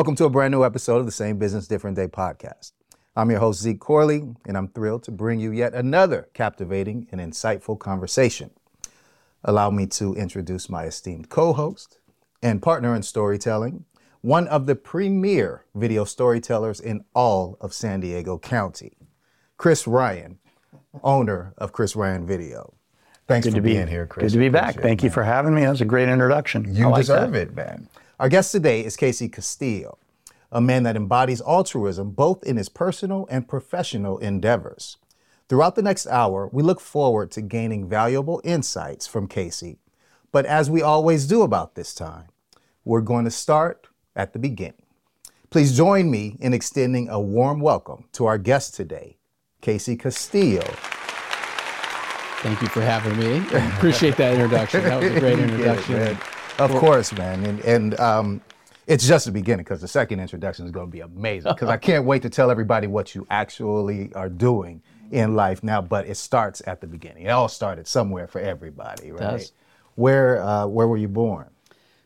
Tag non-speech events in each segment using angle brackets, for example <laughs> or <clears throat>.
Welcome to a brand new episode of the Same Business Different Day podcast. I'm your host, Zeke Corley, and I'm thrilled to bring you yet another captivating and insightful conversation. Allow me to introduce my esteemed co host and partner in storytelling, one of the premier video storytellers in all of San Diego County, Chris Ryan, owner of Chris Ryan Video. Thanks Good for to be being here, Chris. Good to be back. Thank it, you for having me. That was a great introduction. You like deserve that. it, man. Our guest today is Casey Castillo, a man that embodies altruism both in his personal and professional endeavors. Throughout the next hour, we look forward to gaining valuable insights from Casey. But as we always do about this time, we're going to start at the beginning. Please join me in extending a warm welcome to our guest today, Casey Castillo. Thank you for having me. Appreciate that introduction. That was a great <laughs> it, introduction. Of course, man. And, and um, it's just the beginning because the second introduction is going to be amazing because I <laughs> can't wait to tell everybody what you actually are doing in life now. But it starts at the beginning. It all started somewhere for everybody, right? does. Where uh, Where were you born?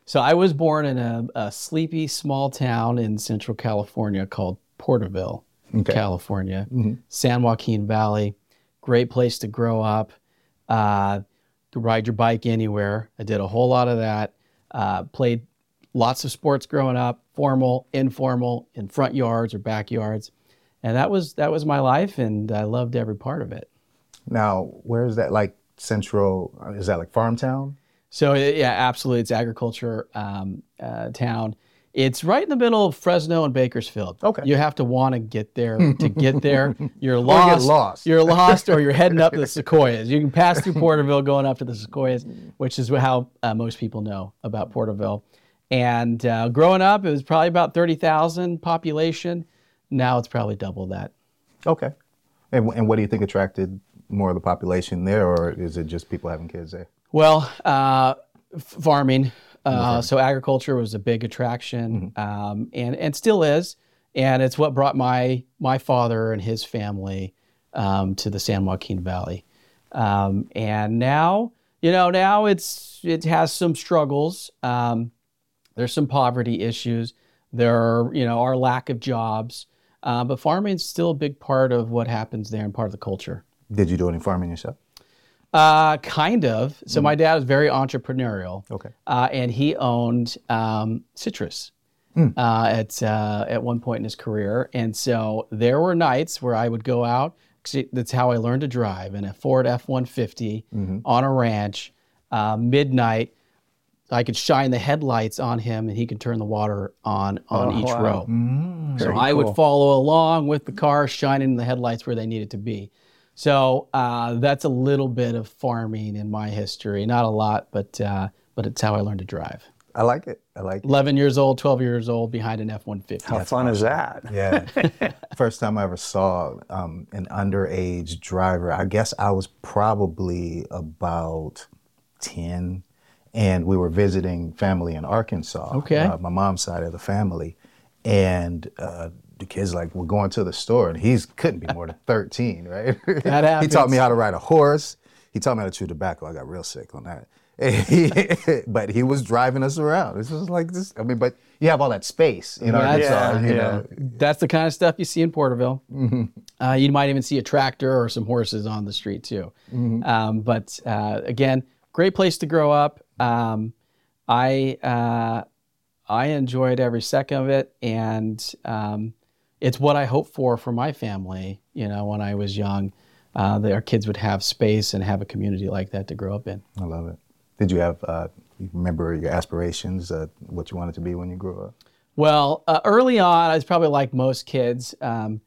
So I was born in a, a sleepy small town in Central California called Porterville, California, San Joaquin Valley. Great place to grow up. Uh, to ride your bike anywhere. I did a whole lot of that. Uh, played lots of sports growing up, formal, informal, in front yards or backyards, and that was that was my life, and I loved every part of it. Now, where is that? Like Central? Is that like farm town? So yeah, absolutely, it's agriculture um, uh, town. It's right in the middle of Fresno and Bakersfield. Okay. You have to want to get there. To get there, <laughs> you're you lost. get lost. You're lost, or you're heading up to the <laughs> Sequoias. You can pass through Porterville going up to the Sequoias, which is how uh, most people know about Porterville. And uh, growing up, it was probably about thirty thousand population. Now it's probably double that. Okay. And, and what do you think attracted more of the population there, or is it just people having kids there? Well, uh, f- farming. Uh, so agriculture was a big attraction, um, and and still is, and it's what brought my my father and his family um, to the San Joaquin Valley, um, and now you know now it's it has some struggles. Um, there's some poverty issues. There are you know our lack of jobs, uh, but farming is still a big part of what happens there and part of the culture. Did you do any farming yourself? Uh, kind of. So my dad was very entrepreneurial. Okay. Uh, and he owned um, citrus uh, at uh, at one point in his career, and so there were nights where I would go out. That's how I learned to drive in a Ford F one fifty on a ranch. Uh, midnight, I could shine the headlights on him, and he could turn the water on on each wow. row. So I cool. would follow along with the car, shining the headlights where they needed to be. So uh, that's a little bit of farming in my history. Not a lot, but uh, but it's how I learned to drive. I like it. I like it. 11 years old, 12 years old, behind an F-150. How fun is that? Yeah. <laughs> First time I ever saw um, an underage driver, I guess I was probably about 10, and we were visiting family in Arkansas. Okay. Uh, my mom's side of the family. And uh, the kid's like, we're going to the store, and he's couldn't be more than <laughs> 13, right? That <laughs> he taught me how to ride a horse. He taught me how to chew tobacco. I got real sick on that. <laughs> but he was driving us around. This was like this. I mean, but you have all that space in That's- Arkansas. Yeah, you yeah. know. That's the kind of stuff you see in Porterville. Uh, you might even see a tractor or some horses on the street too. Um, but uh, again, great place to grow up. Um, I uh, I enjoyed every second of it, and um, it's what I hoped for for my family. You know, when I was young, uh, that our kids would have space and have a community like that to grow up in. I love it. Did you have, uh, you remember your aspirations, uh, what you wanted to be when you grew up? Well, uh, early on, I was probably like most kids. Um,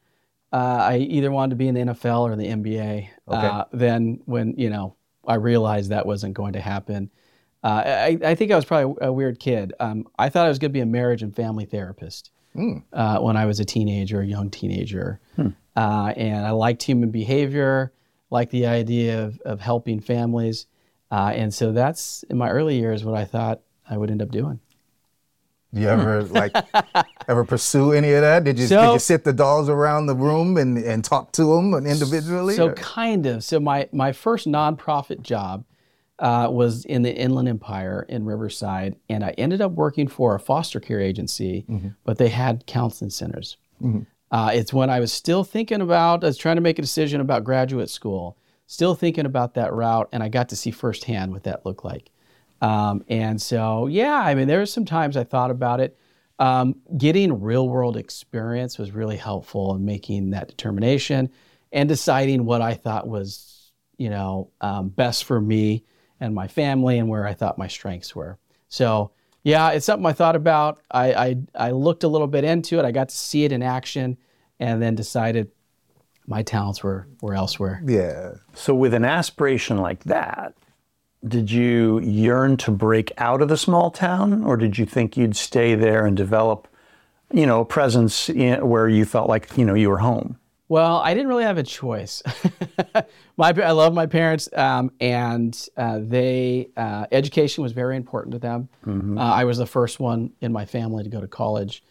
uh, I either wanted to be in the NFL or the NBA. Uh, then, when you know, I realized that wasn't going to happen. Uh, I, I think I was probably a weird kid. Um, I thought I was going to be a marriage and family therapist uh, when I was a teenager, a young teenager, uh, and I liked human behavior, liked the idea of, of helping families, uh, and so that's in my early years what I thought I would end up doing. You ever like <laughs> ever pursue any of that? Did you, did you sit the dolls around the room and, and talk to them individually? So or- kind of. So my my first nonprofit job uh, was in the Inland Empire in Riverside, and I ended up working for a foster care agency, but they had counseling centers. Uh, it's when I was still thinking about, I was trying to make a decision about graduate school, still thinking about that route, and I got to see firsthand what that looked like. Um, and so, yeah, I mean, there were some times I thought about it. Um, getting real world experience was really helpful in making that determination and deciding what I thought was, you know, um, best for me and my family and where I thought my strengths were. So, yeah, it's something I thought about. I, I, I looked a little bit into it. I got to see it in action and then decided my talents were, were elsewhere. Yeah. So, with an aspiration like that, did you yearn to break out of the small town, or did you think you'd stay there and develop, you know, a presence in, where you felt like you know you were home? Well, I didn't really have a choice. <laughs> my, I love my parents, um, and uh, they uh, education was very important to them. Uh, I was the first one in my family to go to college,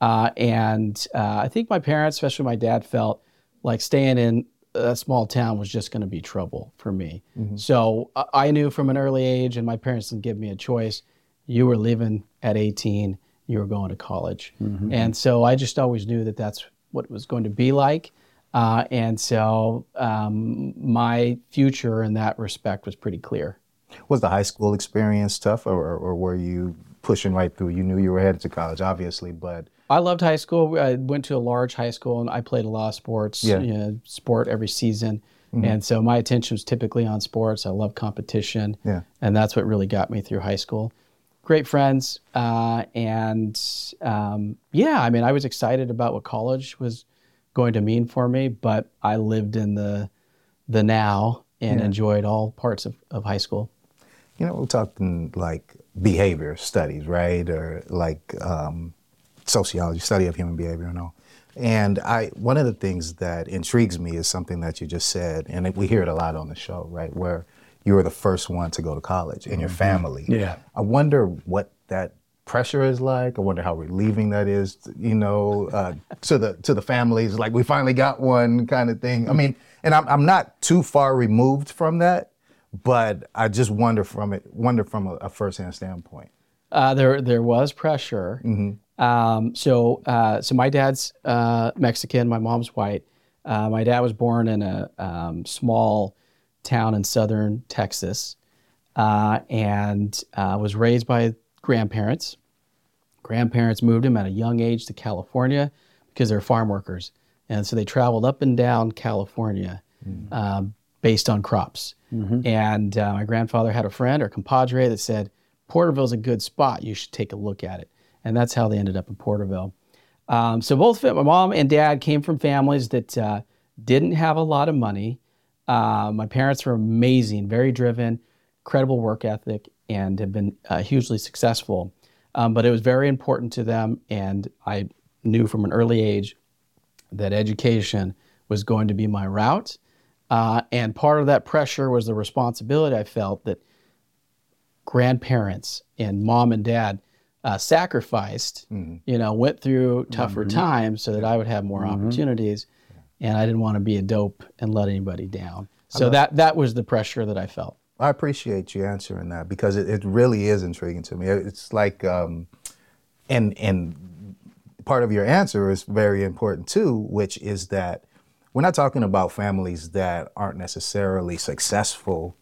uh, and uh, I think my parents, especially my dad, felt like staying in a small town was just going to be trouble for me. So I I knew from an early age, and my parents didn't give me a choice. You were leaving at 18. You were going to college, and so I just always knew that that's what it was going to be like. Uh, and so um, my future in that respect was pretty clear. Was the high school experience tough, or, or were you pushing right through? You knew you were headed to college, obviously, but I loved high school. I went to a large high school and I played a lot of sports, Yeah. Mm-hmm. you know, sport every season. And so my attention was typically on sports. I love competition. Yeah. And that's what really got me through high school. Great friends. Uh, and um, yeah, I mean, I was excited about what college was going to mean for me, but I lived in the, the now and enjoyed all parts of, of high school. you know, we're talking like behavior studies, right? Or like um, sociology, study of human behavior and all. And I, one of the things that intrigues me is something that you just said, and we hear it a lot on the show, right? Where you were the first one to go to college in your family. Yeah. I wonder what that pressure is like. I wonder how relieving that is, you know, uh, to the to the families. Like we finally got one kind of thing. I mean, and I'm I'm not too far removed from that, but I just wonder from it wonder from a, a firsthand standpoint. Uh, there, there was pressure. Um, so, uh, so my dad's uh, Mexican, my mom's white. Uh, my dad was born in a um, small town in southern Texas, uh, and uh, was raised by grandparents. Grandparents moved him at a young age to California because they're farm workers, and so they traveled up and down California um, based on crops. And uh, my grandfather had a friend or compadre that said, Porterville's a good spot. You should take a look at it. And that's how they ended up in Porterville. Um, so both my mom and dad came from families that uh, didn't have a lot of money. Uh, my parents were amazing, very driven, incredible work ethic, and have been uh, hugely successful. Um, but it was very important to them, and I knew from an early age that education was going to be my route. Uh, and part of that pressure was the responsibility I felt that grandparents and mom and dad uh, sacrificed, you know, went through tougher times so that I would have more opportunities. And I didn't want to be a dope and let anybody down. So that, that was the pressure that I felt. I appreciate you answering that because it, it really is intriguing to me. It's like, um, and and part of your answer is very important too, which is that we're not talking about families that aren't necessarily successful.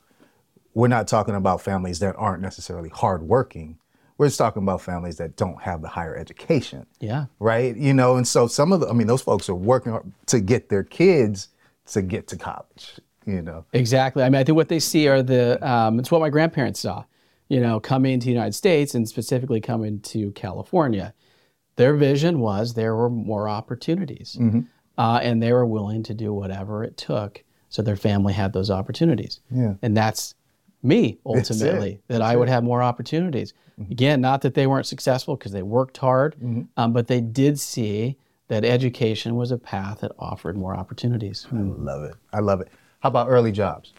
We're not talking about families that aren't necessarily hardworking. We're just talking about families that don't have the higher education Yeah. right? You know, and so some of the, I mean, those folks are working to get their kids to get to college, you know. Exactly. I mean, I think what they see are the, um, it's what my grandparents saw, you know, coming to the United States and specifically coming to California. Their vision was there were more opportunities uh, and they were willing to do whatever it took so their family had those opportunities. Yeah. And that's me That's it. ultimately, that I would have more opportunities. Again, not that they weren't successful because they worked hard, um, but they did see that education was a path that offered more opportunities. I love it. I love it. How about early jobs?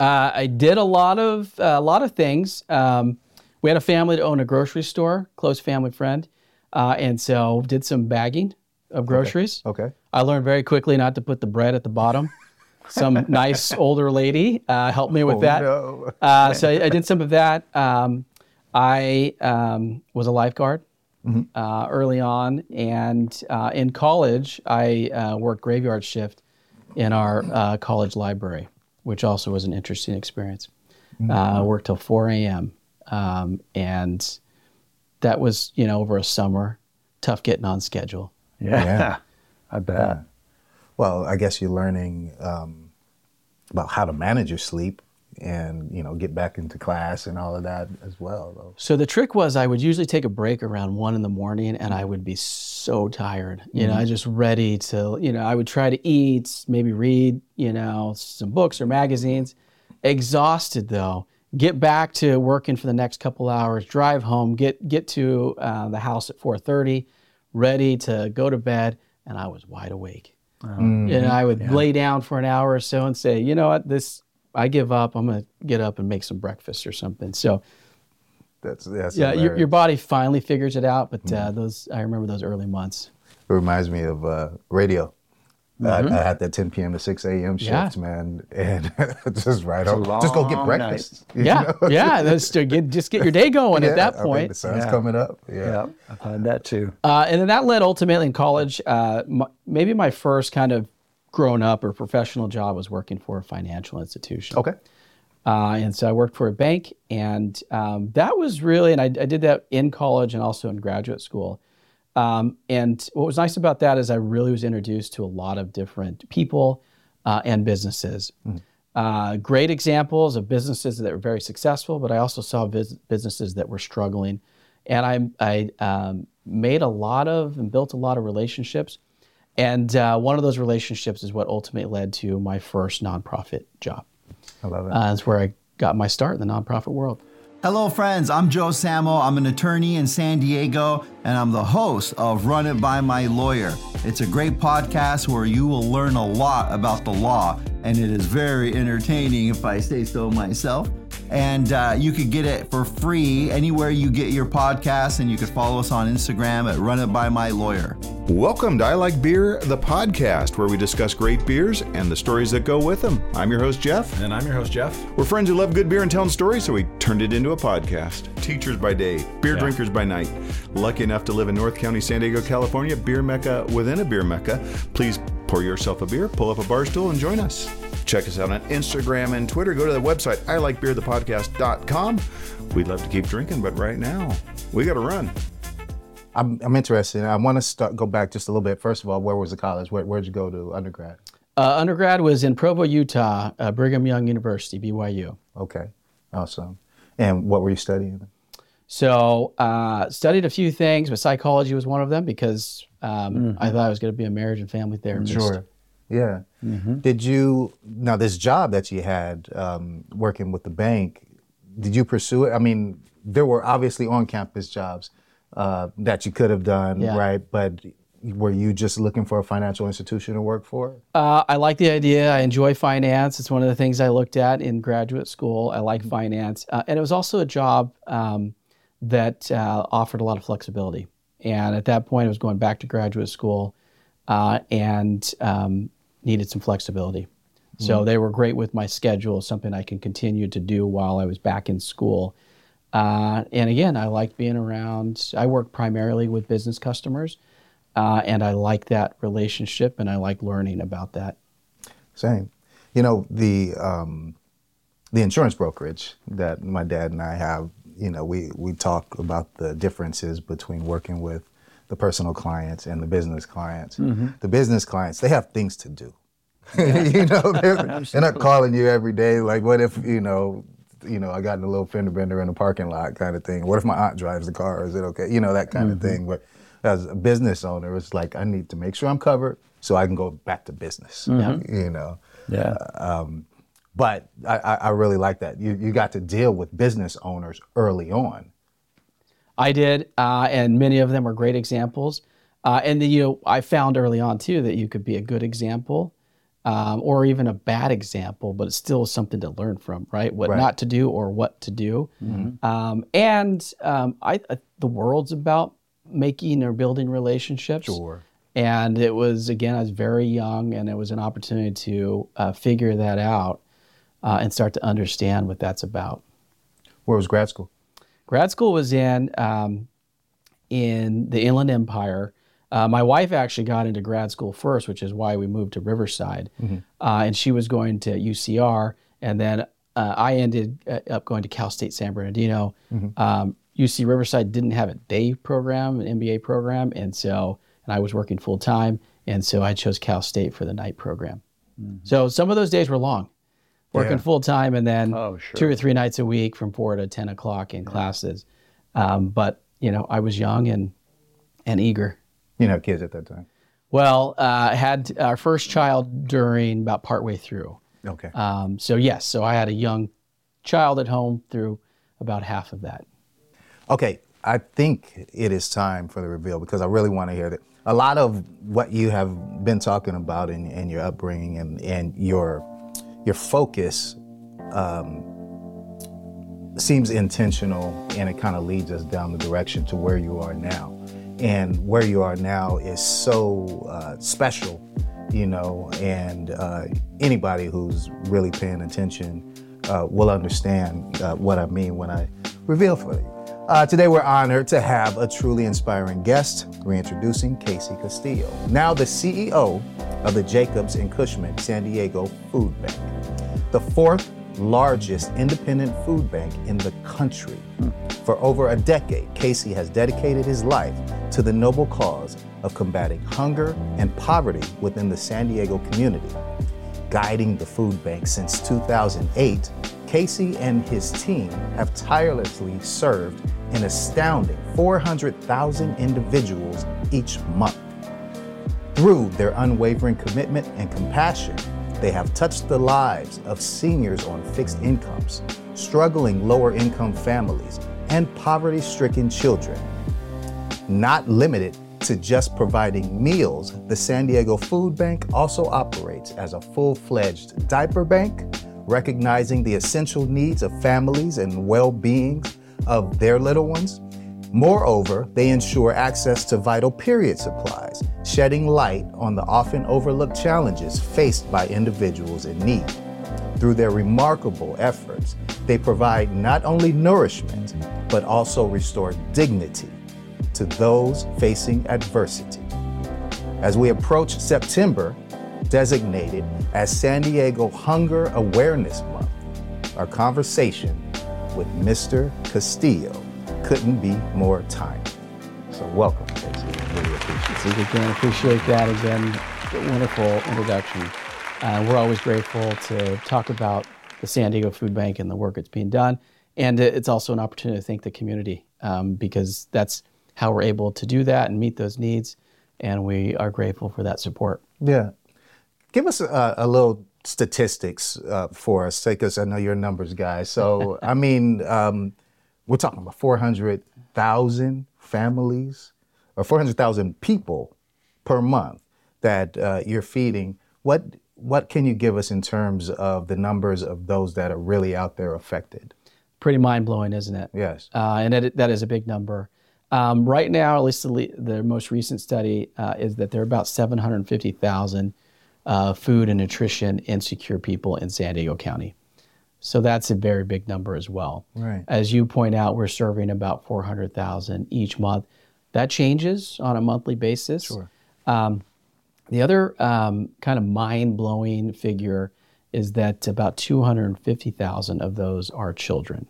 Uh, I did a lot of uh, a lot of things. Um, we had a family that owned a grocery store, close family friend, uh, and so did some bagging of groceries. Okay. I learned very quickly not to put the bread at the bottom. <laughs> some nice older lady uh, helped me with Oh, that. no. Uh, so I, I did some of that. Um, I um, was a lifeguard uh, early on, and uh, in college, I uh, worked graveyard shift in our uh, college library, which also was an interesting experience. Uh, I worked till 4 a.m. Um, and that was, you know, over a summer, tough getting on schedule. Yeah, Yeah. I bet. Well, I guess you're learning um, about how to manage your sleep and you know get back into class and all of that as well. Though. So the trick was I would usually take a break around one in the morning and I would be so tired. You know, I just ready to, you know, I would try to eat, maybe read, you know, some books or magazines. Exhausted though. Get back to working for the next couple hours, drive home, get get to uh, the house at 4:30, ready to go to bed, and I was wide awake. And I would lay down for an hour or so and say, you know what, this I give up. I'm gonna get up and make some breakfast or something. So That's that's yeah, your, your body finally figures it out, but uh, those I remember those early months. It reminds me of uh, radio. I, I had that 10 p.m. to 6 a.m. shift, Mm-hmm. Yeah. man, and <laughs> just right a home. Just go get breakfast. Yeah, know? yeah. <laughs> That's to get just get your day going Yeah, at that I mean, point. the sun's Yeah. coming up. Yeah. Yeah, I've had that too. Uh, and then that led ultimately in college. Uh, m maybe my first kind of grown up or professional job was working for a financial institution. Okay. Uh, and so I worked for a bank, and um, that was really, and I, I did that in college and also in graduate school. Um, and what was nice about that is I really was introduced to a lot of different people uh, and businesses. Uh, great examples of businesses that were very successful, but I also saw bus- businesses that were struggling. And I, I um, made a lot of and built a lot of relationships. And uh, one of those relationships is what ultimately led to my first nonprofit job. I love it. Uh, that's where I got my start in the nonprofit world. Hello, friends. I'm Joe Samo. I'm an attorney in San Diego, and I'm the host of Run It By My Lawyer. It's a great podcast where you will learn a lot about the law, and it is very entertaining, if I say so myself. And uh, you could get it for free anywhere you get your podcasts, and you could follow us on Instagram at Run It By My Lawyer. Welcome to I Like Beer, the podcast, where we discuss great beers and the stories that go with them. I'm your host, Jeff. And I'm your host, Jeff. We're friends who love good beer and telling stories, so we turned it into a podcast. Teachers by day, beer Yeah. drinkers by night. Lucky enough to live in North County, San Diego, California, beer mecca within a beer mecca. Please pour yourself a beer, pull up a bar stool, and join us. Check us out on Instagram and Twitter. Go to the website, ilikebeerthepodcast.com. We'd love to keep drinking, but right now, we got to run. I'm, I'm interested. I want to start go back just a little bit. First of all, where was the college? Where, where'd you go to undergrad? Uh, undergrad was in Provo, Utah, uh, Brigham Young University, BYU. Okay, awesome. And what were you studying? So uh, studied a few things, but psychology was one of them because um, I thought I was going to be a marriage and family therapist. Yeah. Did you now this job that you had um, working with the bank? Did you pursue it? I mean, there were obviously on-campus jobs uh, that you could have done, Yeah. right? But were you just looking for a financial institution to work for? Uh, I like the idea. I enjoy finance. It's one of the things I looked at in graduate school. I like finance, uh, and it was also a job um, that uh, offered a lot of flexibility. And at that point, I was going back to graduate school uh, and um, needed some flexibility. So they were great with my schedule, something I can continue to do while I was back in school. Uh, and again, I liked being around. I work primarily with business customers, uh, and I like that relationship, and I like learning about that. Same. You know the um, the insurance brokerage that my dad and I have. You know, we we talk about the differences between working with the personal clients and the business clients. Mm-hmm. The business clients they have things to do. <laughs> you know, <laughs> they're, they're not calling you every day. Like, what if you know, you know, I got in a little fender bender in a parking lot, kind of thing. What if my aunt drives the car? Is it okay? You know, that kind of mm-hmm. thing. But as a business owner, it's like I need to make sure I'm covered so I can go back to business. Mm-hmm. You know. Yeah. Uh, um, but I, I, I really like that. You, you got to deal with business owners early on. I did, uh, and many of them are great examples. Uh, and then, you know, I found early on too that you could be a good example, um, or even a bad example, but it's still something to learn from, right? What Right. Mm-hmm. not to do or what to do. Um, and um, I, I, the world's about making or building relationships. Sure. And it was, again, I was very young, and it was an opportunity to uh, figure that out uh, and start to understand what that's about. Where was grad school? Grad school was in um, in the Inland Empire. Uh, my wife actually got into grad school first, which is why we moved to Riverside. Mm-hmm. Uh, and she was going to UCR, and then uh, I ended uh, up going to Cal State San Bernardino. Mm-hmm. Um, UC Riverside didn't have a day program, an MBA program, and so and I was working full time, and so I chose Cal State for the night program. Mm-hmm. So some of those days were long, working yeah. full time, and then oh, sure. two or three nights a week from four to ten o'clock in yeah. classes. Um, but you know, I was young and and eager. You know, kids at that time. Well, uh, had our first child during about partway through. Okay. Um, so yes, so I had a young child at home through about half of that. Okay, I think it is time for the reveal because I really want to hear that. A lot of what you have been talking about in, in your upbringing and, and your your focus um, seems intentional and it kind of leads us down the direction to where you are now. And where you are now is so uh, special, you know, and uh, anybody who's really paying attention uh, will understand uh, what I mean when I reveal for you. Uh, today, we're honored to have a truly inspiring guest, reintroducing Casey Castillo, now the CEO of the Jacobs and Cushman San Diego Food Bank, the fourth largest independent food bank in the country. For over a decade, Casey has dedicated his life to the noble cause of combating hunger and poverty within the San Diego community. Guiding the food bank since 2008, Casey and his team have tirelessly served an astounding 400,000 individuals each month. Through their unwavering commitment and compassion, they have touched the lives of seniors on fixed incomes, struggling lower income families, and poverty stricken children. Not limited to just providing meals, the San Diego Food Bank also operates as a full fledged diaper bank, recognizing the essential needs of families and well being of their little ones Moreover, they ensure access to vital period supplies, shedding light on the often overlooked challenges faced by individuals in need. Through their remarkable efforts, they provide not only nourishment, but also restore dignity to those facing adversity. As we approach September, designated as San Diego Hunger Awareness Month, our conversation with Mr. Castillo couldn't be more timely. So welcome, Casey. Really appreciate it. Again, appreciate that. Again, wonderful introduction. Uh, we're always grateful to talk about the San Diego Food Bank and the work that's being done. And it's also an opportunity to thank the community um, because that's how we're able to do that and meet those needs. And we are grateful for that support. Yeah. Give us a, a little statistics uh, for us, because I know you're a numbers guy. So, <laughs> I mean, um, we're talking about 400,000 families or 400,000 people per month that uh, you're feeding. What what can you give us in terms of the numbers of those that are really out there affected? Pretty mind blowing, isn't it? Yes. Uh, and it, that is a big number. Um, right now, at least the, the most recent study uh, is that there are about 750,000 uh, food and nutrition insecure people in San Diego County. So that's a very big number as well. Right. As you point out, we're serving about 400,000 each month. That changes on a monthly basis. Sure. Um, the other um, kind of mind blowing figure is that about 250,000 of those are children.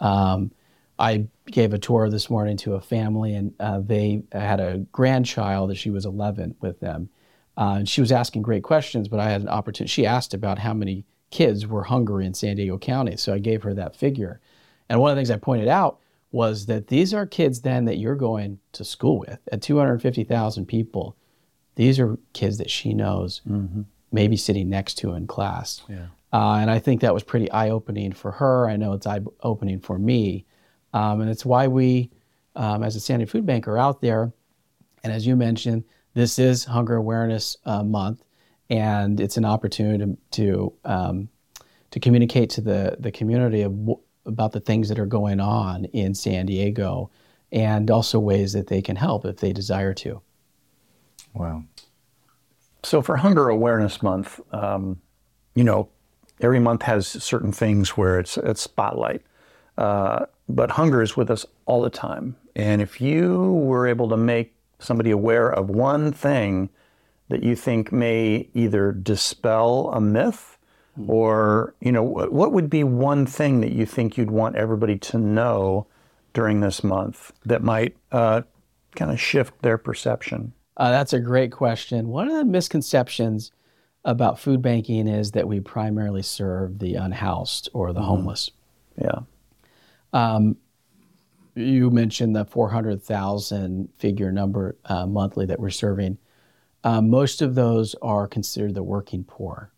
Um, I gave a tour this morning to a family, and uh, they had a grandchild that she was 11 with them. Uh, and she was asking great questions, but I had an opportunity. She asked about how many kids were hungry in San Diego County. So I gave her that figure. And one of the things I pointed out was that these are kids then that you're going to school with at 250,000 people. These are kids that she knows, mm-hmm. maybe sitting next to in class. Yeah. Uh, and I think that was pretty eye opening for her. I know it's eye opening for me. Um, and it's why we, um, as a San Diego Food Bank, are out there. And as you mentioned, this is Hunger Awareness uh, Month and it's an opportunity to to, um, to communicate to the the community w- about the things that are going on in San Diego, and also ways that they can help if they desire to. Wow. So for Hunger Awareness Month, um, you know, every month has certain things where it's it's spotlight, uh, but hunger is with us all the time. And if you were able to make somebody aware of one thing that you think may either dispel a myth, or you know, what would be one thing that you think you'd want everybody to know during this month that might uh, kind of shift their perception? Uh, that's a great question. One of the misconceptions about food banking is that we primarily serve the unhoused or the homeless. Yeah. You mentioned the 400,000 figure number uh, monthly that we're serving. Uh, most of those are considered the working poor.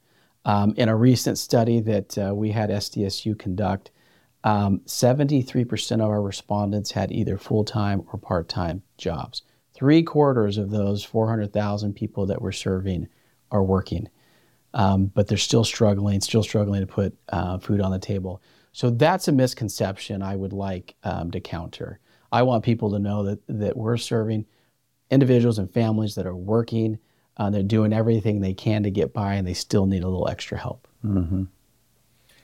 Um, in a recent study that uh, we had SDSU conduct, um, 73% of our respondents had either full time or part time jobs. Three quarters of those 400,000 people that we're serving are working, um, but they're still struggling, still struggling to put uh, food on the table. So that's a misconception I would like um, to counter. I want people to know that, that we're serving individuals and families that are working, uh, they're doing everything they can to get by, and they still need a little extra help.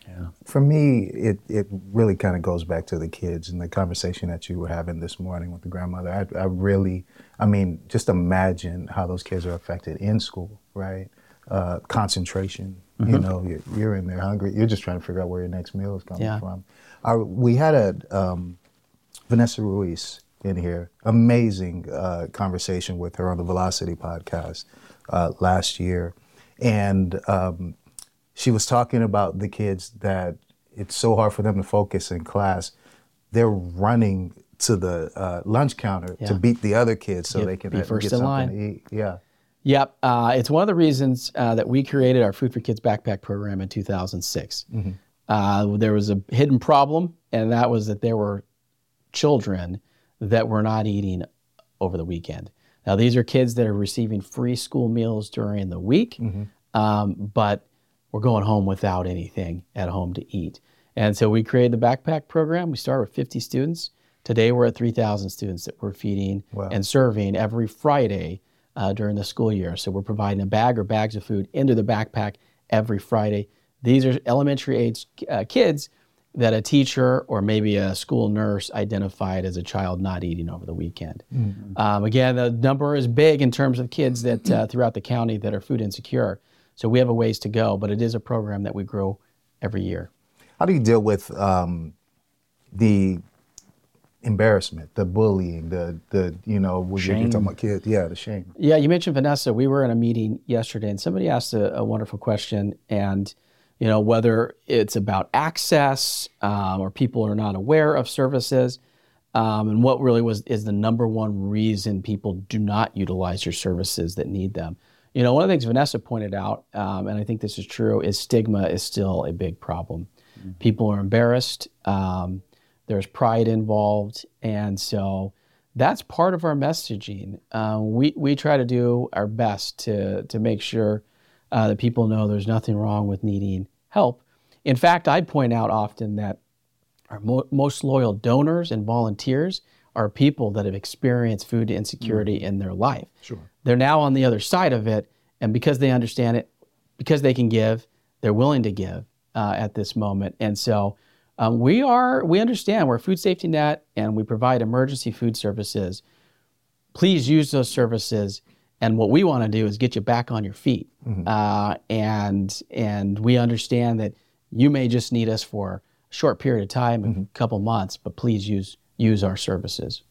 Yeah, For me, it, it really kind of goes back to the kids and the conversation that you were having this morning with the grandmother. I, I really, I mean, just imagine how those kids are affected in school, right? Uh, concentration, you know, you're, you're in there hungry. You're just trying to figure out where your next meal is coming Yeah. from. Our, we had a um, Vanessa Ruiz in here, amazing uh, conversation with her on the Velocity podcast uh, last year. And um, she was talking about the kids that it's so hard for them to focus in class. They're running to the uh, lunch counter to beat the other kids so they can be first get in something line. to eat. Yeah. Yep, uh, it's one of the reasons uh, that we created our Food for Kids backpack program in 2006. Uh, there was a hidden problem, and that was that there were children that were not eating over the weekend. Now, these are kids that are receiving free school meals during the week, um, but we're going home without anything at home to eat. And so we created the backpack program. We started with 50 students. Today we're at 3,000 students that we're feeding Wow. and serving every Friday uh, during the school year. So we're providing a bag or bags of food into the backpack every Friday. These are elementary age uh, kids that a teacher or maybe a school nurse identified as a child not eating over the weekend. Um, again, the number is big in terms of kids that uh, <clears throat> throughout the county that are food insecure. So we have a ways to go, but it is a program that we grow every year. How do you deal with um, the embarrassment, the bullying, the the you know when you're Shame. talking about kids? Yeah, the shame. Yeah, you mentioned Vanessa. We were in a meeting yesterday, and somebody asked a, a wonderful question, and you know whether it's about access um, or people are not aware of services, um, and what really was is the number one reason people do not utilize your services that need them. You know, one of the things Vanessa pointed out, um, and I think this is true, is stigma is still a big problem. People are embarrassed. Um, there's pride involved, and so that's part of our messaging. Uh, we we try to do our best to to make sure uh, that people know there's nothing wrong with needing help. In fact, I point out often that our mo- most loyal donors and volunteers are people that have experienced food insecurity in their life. Sure. They're now on the other side of it, and because they understand it, because they can give, they're willing to give uh, at this moment. And so um, we are, we understand we're a food safety net, and we provide emergency food services. Please use those services. And what we want to do is get you back on your feet. Uh, and and we understand that you may just need us for a short period of time, a couple months, but please use use our services.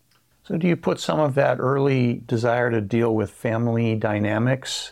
So, do you put some of that early desire to deal with family dynamics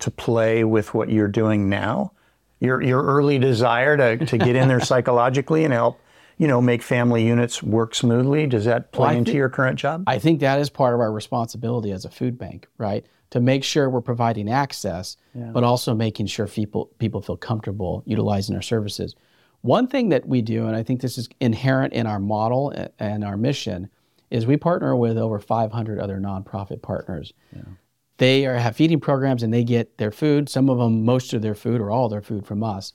to play with what you're doing now? Your, your early desire to, to get in there <laughs> psychologically and help, you know, make family units work smoothly, does that play Well, into your current job? I think that is part of our responsibility as a food bank, right? To make sure we're providing access, but also making sure people people feel comfortable utilizing our services. One thing that we do, and I think this is inherent in our model and our mission, is we partner with over 500 other nonprofit partners. They are, have feeding programs and they get their food, some of them most of their food or all their food from us.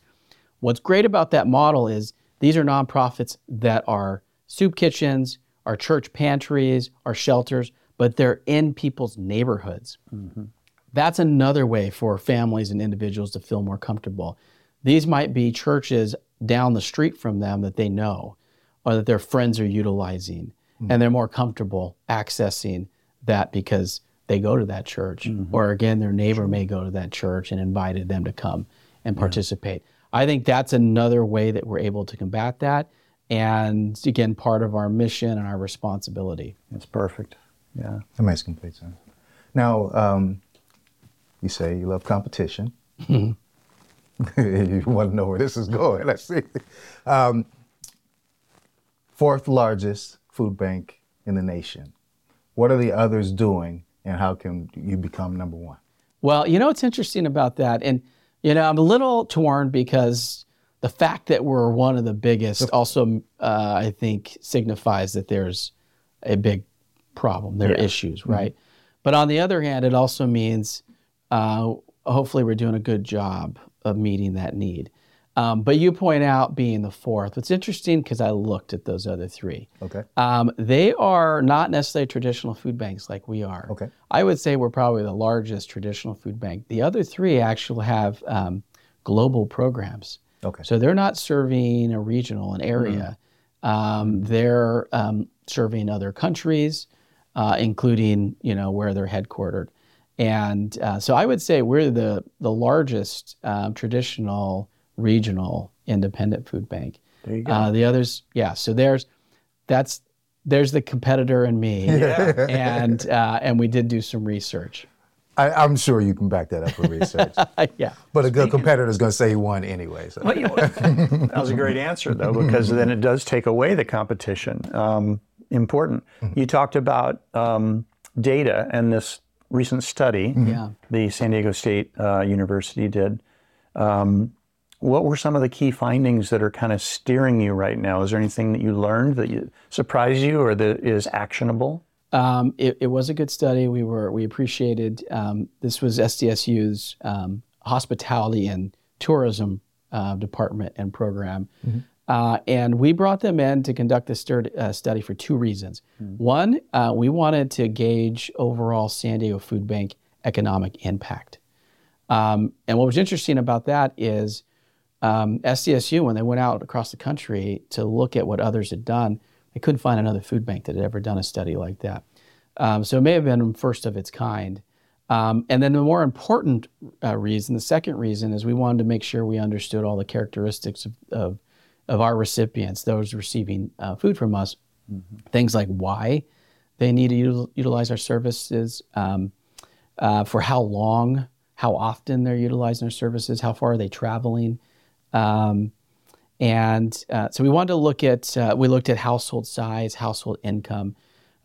What's great about that model is these are nonprofits that are soup kitchens, are church pantries, are shelters, but they're in people's neighborhoods. Mm-hmm. That's another way for families and individuals to feel more comfortable. These might be churches down the street from them that they know or that their friends are utilizing, mm-hmm. and they're more comfortable accessing that because they go to that church. Or again, their neighbor may go to that church and invited them to come and participate. I think that's another way that we're able to combat that. And again, part of our mission and our responsibility. It's perfect. Yeah. That makes complete sense. Now, um, you say you love competition. <laughs> <laughs> you want to know where this is going. Let's see. Um, fourth largest food bank in the nation. What are the others doing, and how can you become number one? Well, you know what's interesting about that, and you know I'm a little torn because the fact that we're one of the biggest also, uh, I think, signifies that there's a big problem. There are Yeah. issues, right? But on the other hand, it also means uh, hopefully we're doing a good job of meeting that need. Um, but you point out being the fourth. It's interesting because I looked at those other three. Okay. Um, they are not necessarily traditional food banks like we are. Okay. I would say we're probably the largest traditional food bank. The other three actually have um, global programs. Okay. So they're not serving a regional, an area. Um, they're um, serving other countries, uh, including you know where they're headquartered. And uh, so I would say we're the the largest um, traditional regional independent food bank. There you go. Uh, the others, yeah. So there's that's there's the competitor in me, <laughs> and uh, and we did do some research. I, I'm sure you can back that up with research. <laughs> yeah. but a good competitor is going to say he won anyway. So. Well, you know, <laughs> that was a great answer, though, because then it does take away the competition. Um, important. You talked about um, data and this recent study Yeah. the San Diego State uh, University did. Um, what were some of the key findings that are kind of steering you right now? Is there anything that you learned that you, surprised you or that is actionable? Um, it, it was a good study. We were we appreciated. Um, this was SDSU's um, hospitality and tourism uh, department and program, uh, and we brought them in to conduct this stud- uh, study for two reasons. One, uh, we wanted to gauge overall San Diego Food Bank economic impact. Um, and what was interesting about that is um, SDSU, when they went out across the country to look at what others had done, they couldn't find another food bank that had ever done a study like that. Um, so it may have been first of its kind. Um, and then the more important uh, reason, the second reason, is we wanted to make sure we understood all the characteristics of, of, of our recipients, those receiving uh, food from us, things like why they need to util- utilize our services, um, uh, for how long, how often they're utilizing our services, how far are they traveling. Um, and uh, so we wanted to look at, uh, we looked at household size, household income.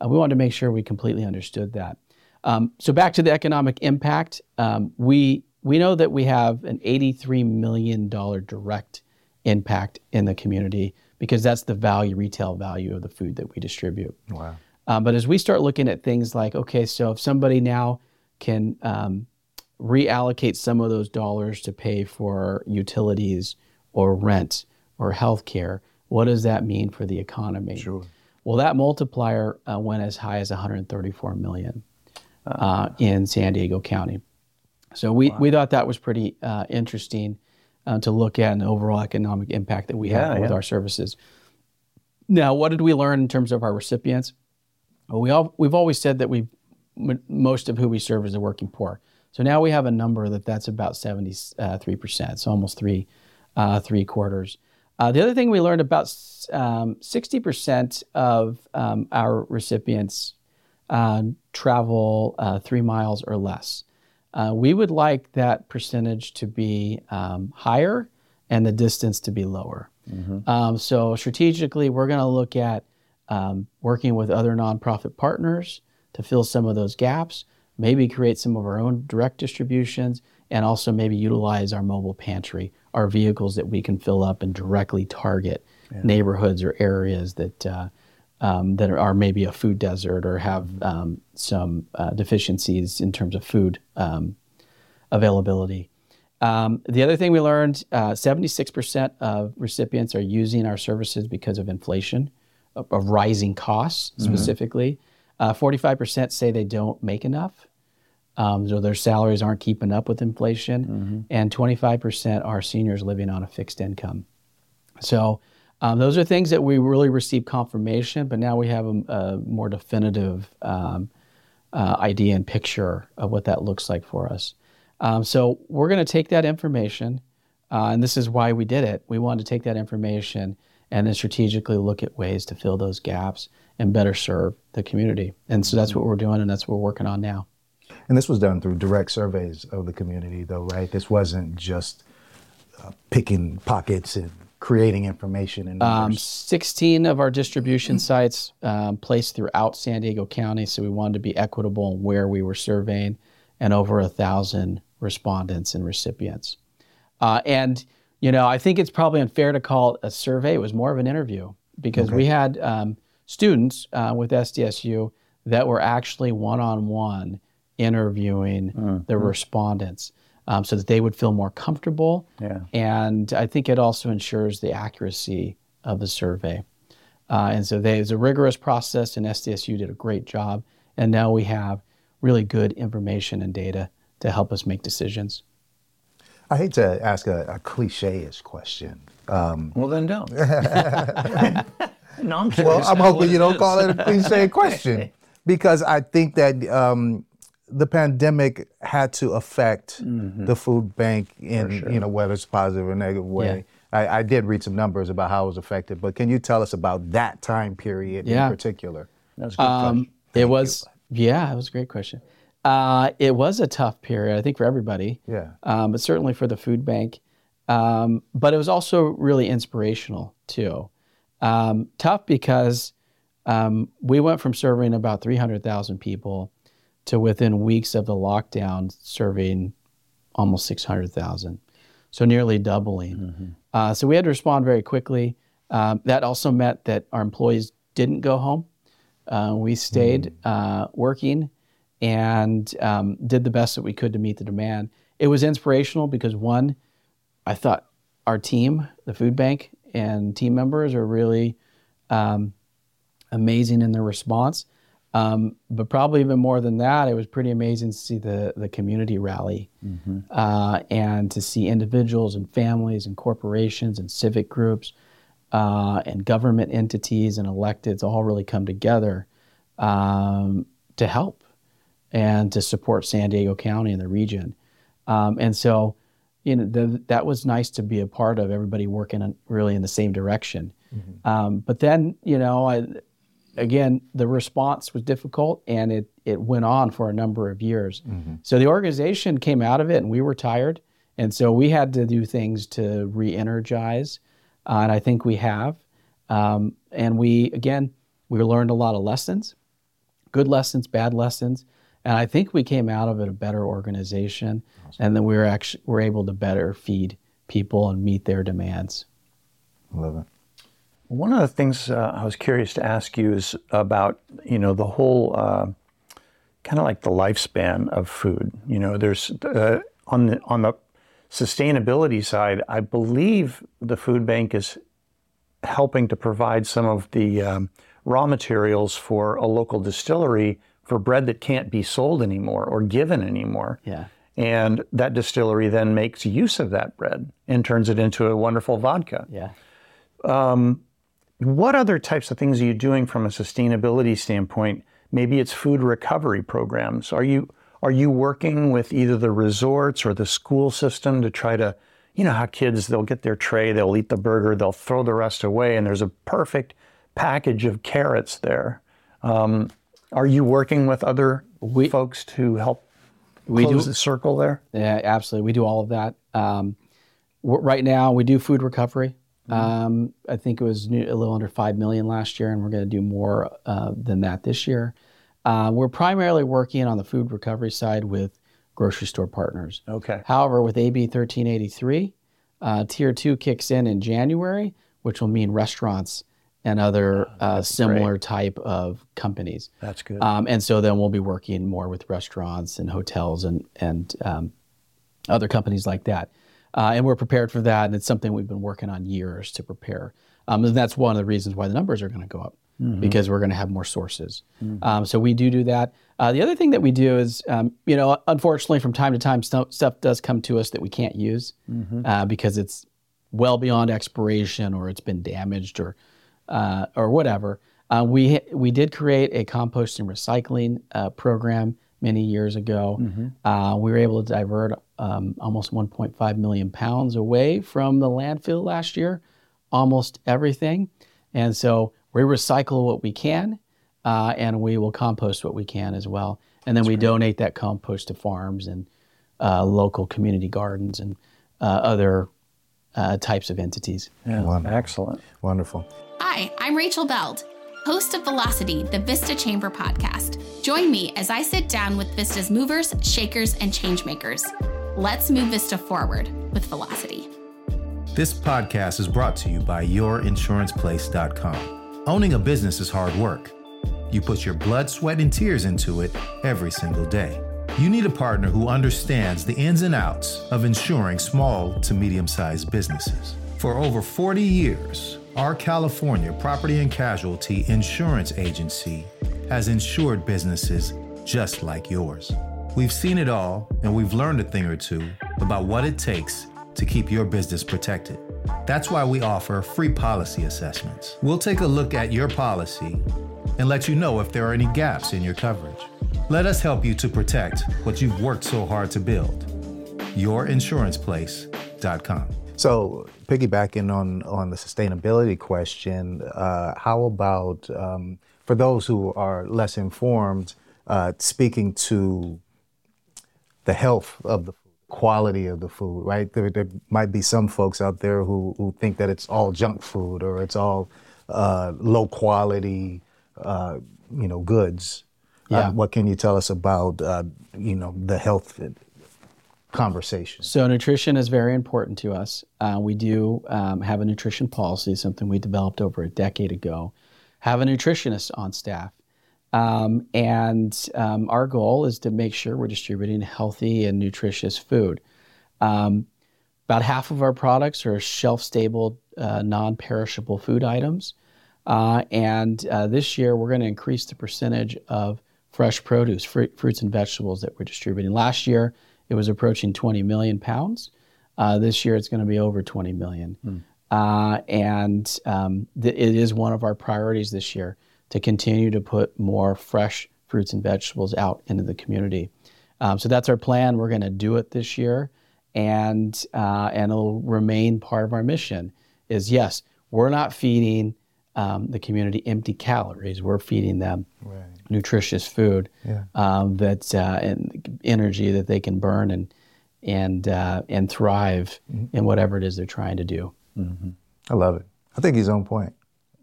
Uh, we wanted to make sure we completely understood that. Um, so back to the economic impact, um, we, we know that we have an $83 million direct impact in the community because that's the value, retail value of the food that we distribute. Wow. Um, but as we start looking at things like, okay, so if somebody now can um, reallocate some of those dollars to pay for utilities or rent or healthcare, what does that mean for the economy? Sure. Well, that multiplier uh, went as high as 134 million uh, in San Diego County. So we, we thought that was pretty uh, interesting uh, to look at an overall economic impact that we have with yeah. our services. Now, what did we learn in terms of our recipients? Well, we all, we've always said that we m- most of who we serve is the working poor. So now we have a number that that's about 73 percent, so almost three uh, three quarters. Uh, the other thing we learned about um, 60 percent of um, our recipients uh, travel uh, three miles or less. Uh, we would like that percentage to be um, higher and the distance to be lower. Um, so strategically, we're going to look at um, working with other nonprofit partners to fill some of those gaps, maybe create some of our own direct distributions, and also maybe utilize our mobile pantry, our vehicles that we can fill up and directly target neighborhoods or areas that uh, um, that are maybe a food desert or have um, some uh, deficiencies in terms of food um, availability. Um, the other thing we learned uh, 76% of recipients are using our services because of inflation, of, of rising costs specifically. Uh, 45% say they don't make enough. Um, so their salaries aren't keeping up with inflation. And 25% are seniors living on a fixed income. So um, those are things that we really received confirmation, but now we have a, a more definitive um, uh, idea and picture of what that looks like for us. Um, so we're going to take that information, uh, and this is why we did it. We wanted to take that information and then strategically look at ways to fill those gaps and better serve the community. And so that's what we're doing, and that's what we're working on now. And this was done through direct surveys of the community, though, right? This wasn't just uh, picking pockets and creating information and Um, 16 of our distribution sites um, placed throughout San Diego County, so we wanted to be equitable in where we were surveying, and over a thousand respondents and recipients. Uh, and you know, I think it's probably unfair to call it a survey. It was more of an interview because we had um, students uh, with SDSU that were actually one-on-one interviewing the respondents, um, so that they would feel more comfortable Yeah. and I think it also ensures the accuracy of the survey. Uh, and so they, it's a rigorous process, and SDSU did a great job. And now we have really good information and data to help us make decisions. I hate to ask a, a cliche-ish question. Um, Well, then don't. <laughs> <laughs> no, I'm curious well, I'm hoping you don't is. call it a cliche <laughs> question because I think that um, the pandemic had to affect Mm-hmm. the food bank in you know whether it's positive or negative way. I, I did read some numbers about how it was affected, but can you tell us about that time period Yeah. in particular? That's a good Um, question. it was, yeah, it was a great question. Uh, it was a tough period, I think, for everybody. Yeah. um, but certainly for the food bank. Um, but it was also really inspirational too. Um, tough because um, we went from serving about 300,000 people to within weeks of the lockdown serving almost 600,000. So nearly doubling. Uh, so we had to respond very quickly. Um, that also meant that our employees didn't go home. Uh, we stayed uh, working and um, did the best that we could to meet the demand. It was inspirational because one, I thought our team, the food bank, and team members are really um, amazing in their response. Um, but probably even more than that, it was pretty amazing to see the the community rally uh, and to see individuals and families and corporations and civic groups uh, and government entities and electeds all really come together um, to help and to support San Diego County and the region. Um, and so, you know, the, that was nice to be a part of. Everybody working really in the same direction. Um, but then, you know, I, again, the response was difficult, and it it went on for a number of years. So the organization came out of it, and we were tired, and so we had to do things to re-energize, uh, and I think we have. Um, and we again, we learned a lot of lessons good lessons, bad lessons, and I think we came out of it a better organization, and then we were actually were able to better feed people and meet their demands. Love it. One of the things uh, I was curious to ask you is about, you know, the whole uh, kind of like the lifespan of food. You know, there's uh, on the on the sustainability side, I believe the food bank is helping to provide some of the um, raw materials for a local distillery for bread that can't be sold anymore or given anymore. Yeah. And that distillery then makes use of that bread and turns it into a wonderful vodka. Yeah. What other types of things are you doing from a sustainability standpoint? Maybe it's food recovery programs. Are you are you working with either the resorts or the school system to try to, you know, how kids they'll get their tray, they'll eat the burger, they'll throw the rest away, and there's a perfect package of carrots there. Um, are you working with other We- folks to help We close do- the circle there? Yeah, absolutely. We do all of that. Um, right now, we do food recovery. Um, I think it was new- a little under five million last year, and we're going to do more uh, than that this year. Uh, we're primarily working on the food recovery side with grocery store partners. Okay. However, with AB 1383, uh, Tier 2 kicks in in January, which will mean restaurants and other uh, similar type of companies. That's good. Um, and so then we'll be working more with restaurants and hotels and and um, other companies like that. Uh, and we're prepared for that, and it's something we've been working on years to prepare. Um, and that's one of the reasons why the numbers are going to go up. because we're going to have more sources. Um, so we do do that. Uh, the other thing that we do is, um, you know, unfortunately, from time to time, stu- stuff does come to us that we can't use uh, because it's well beyond expiration or it's been damaged or uh, or whatever. Uh, we we did create a compost and recycling uh, program many years ago. Uh, we were able to divert um, almost 1.5 million pounds away from the landfill last year, almost everything. And so we recycle what we can, uh, and we will compost what we can as well. And then we donate that compost to farms and uh, local community gardens and uh, other uh, types of entities. Yeah, excellent. Wonderful. Hi, I'm Rachel Beld, host of Velocity, the Vista Chamber podcast. Join me as I sit down with Vista's movers, shakers, and changemakers. Let's move Vista forward with Velocity. This podcast is brought to you by YourInsurancePlace.com. Owning a business is hard work. You put your blood, sweat, and tears into it every single day. You need a partner who understands the ins and outs of insuring small to medium sized businesses. For over 40 years, our California Property and Casualty Insurance Agency has insured businesses just like yours. We've seen it all, and we've learned a thing or two about what it takes to keep your business protected. That's why we offer free policy assessments. We'll take a look at your policy and let you know if there are any gaps in your coverage. Let us help you to protect what you've worked so hard to build. YourInsurancePlace.com. So, piggybacking on on the sustainability question, uh, how about um, for those who are less informed, uh, speaking to the health of the food, quality of the food, right? There, there might be some folks out there who, who think that it's all junk food or it's all uh, low quality, uh, you know, goods. Uh, Yeah. what can you tell us about, uh, you know, the health conversation? So nutrition is very important to us. Uh, we do um, have a nutrition policy, something we developed over a decade ago. Have a nutritionist on staff, um, and um, our goal is to make sure we're distributing healthy and nutritious food. Um, about half of our products are shelf-stable, uh, non-perishable food items, uh, and uh, this year we're going to increase the percentage of fresh produce, fruit, fruits and vegetables that we're distributing. Last year it was approaching 20 million pounds. Uh, this year it's going to be over 20 million. Uh, and um, th- it is one of our priorities this year to continue to put more fresh fruits and vegetables out into the community. Um, so that's our plan. We're going to do it this year, and uh, and it'll remain part of our mission. Is yes, we're not feeding um, the community empty calories. We're feeding them nutritious food um, that uh, and energy that they can burn and and uh, and thrive in whatever it is they're trying to do. I love it. I think he's on point.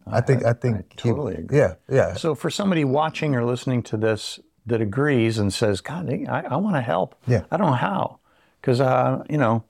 I think. I think. he- totally agree. Yeah. Yeah. So, for somebody watching or listening to this that agrees and says, God, I, I want to help. Yeah. I don't know how. Because, uh, you know,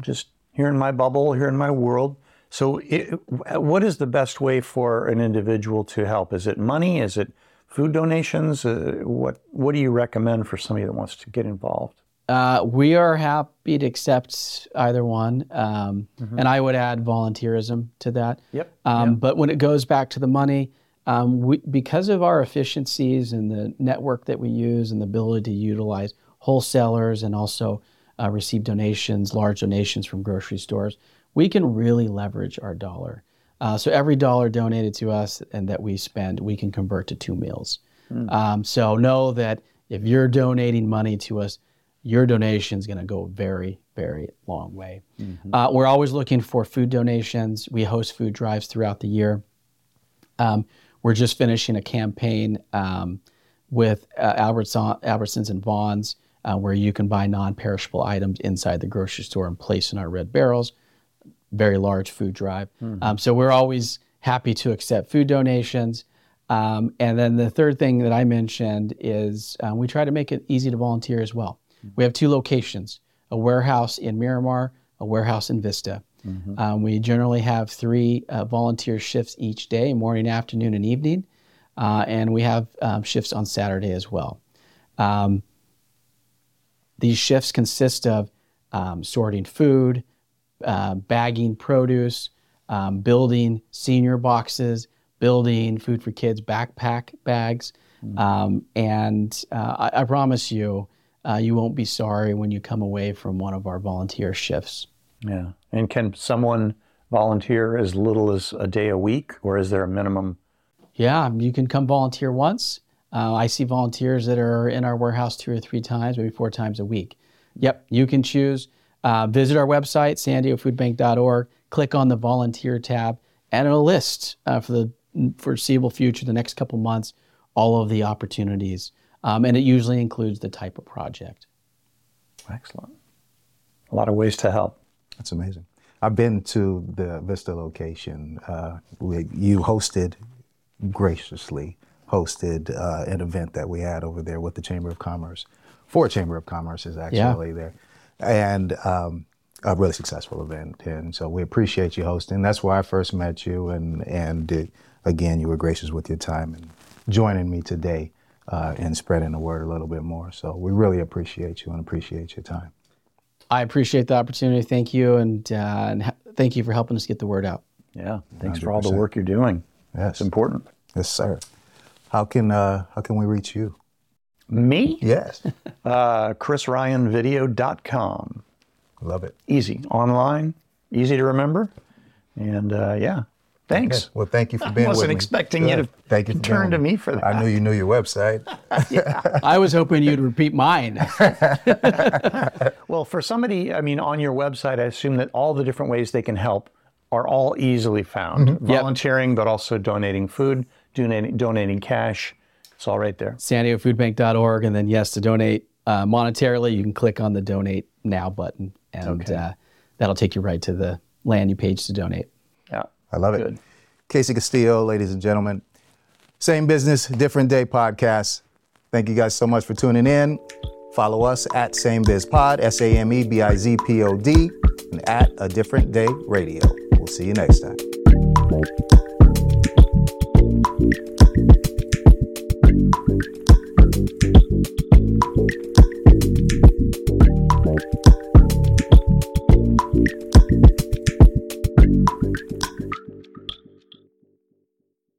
just here in my bubble, here in my world. So, it, what is the best way for an individual to help? Is it money? Is it food donations? Uh, what, what do you recommend for somebody that wants to get involved? Uh, we are happy to accept either one, um, and I would add volunteerism to that. Yep, Um, But when it goes back to the money, um, we, because of our efficiencies and the network that we use and the ability to utilize wholesalers and also uh, receive donations, large donations from grocery stores, we can really leverage our dollar. Uh, so every dollar donated to us and that we spend, we can convert to two meals. Um, so know that if you're donating money to us, your donation is going to go a very, very long way. Uh, we're always looking for food donations. We host food drives throughout the year. Um, we're just finishing a campaign um, with uh, Albertson, Albertsons and Vons uh, where you can buy non-perishable items inside the grocery store and place in our red barrels. Very large food drive. Um, so we're always happy to accept food donations. Um, and then the third thing that I mentioned is um, we try to make it easy to volunteer as well. We have two locations: a warehouse in Miramar, a warehouse in Vista. Um, we generally have three uh, volunteer shifts each day morning, afternoon, and evening. Uh, and we have um, shifts on Saturday as well. Um, these shifts consist of um, sorting food, uh, bagging produce, um, building senior boxes, building, food for kids, backpack bags. Um, and uh, I, I promise you, uh, you won't be sorry when you come away from one of our volunteer shifts. Yeah. And can someone volunteer as little as a day a week, or is there a minimum? Yeah, you can come volunteer once. Uh, I see volunteers that are in our warehouse two or three times, maybe four times a week. Yep, you can choose. Uh, visit our website, sandiegofoodbank.org, click on the volunteer tab, and it'll list uh, for the foreseeable future, the next couple months, all of the opportunities. Um, and it usually includes the type of project. Excellent. A lot of ways to help. That's amazing. I've been to the Vista location. Uh, we, you hosted, graciously hosted uh, an event that we had over there with the Chamber of Commerce. For Chamber of Commerce is actually there, and um, a really successful event. And so we appreciate you hosting. That's where I first met you, and and it, again, you were gracious with your time and joining me today uh, and spreading the word a little bit more. So we really appreciate you and appreciate your time. I appreciate the opportunity. Thank you, and, uh, and ha- thank you for helping us get the word out. Yeah. Thanks for all the work you're doing. Yes, It's important. Yes, sir. How can uh, how can we reach you? Me? Yes, <laughs> Uh, ChrisRyanVideo.com. love it. Easy. Online, easy to remember. And uh, yeah, thanks. Okay. Well, thank you for <laughs> I being with wasn't me. expecting you to thank you for turn to me for that. I knew you knew your website. <laughs> I was hoping you'd repeat mine. Well, for somebody, I mean, on your website, I assume that all the different ways they can help are all easily found. Mm-hmm. Yep. Volunteering, but also donating food, donating, donating cash. It's all right there. San DiegoFoodBank.org, and then yes, to donate uh, monetarily, you can click on the Donate Now button, and uh, that'll take you right to the landing page to donate. Yeah. I love it. Casey Castillo, ladies and gentlemen. Same business, different day podcast. Thank you guys so much for tuning in. Follow us at Same Biz Pod, S A M E B I Z P O D, and at A Different Day Radio. We'll see you next time.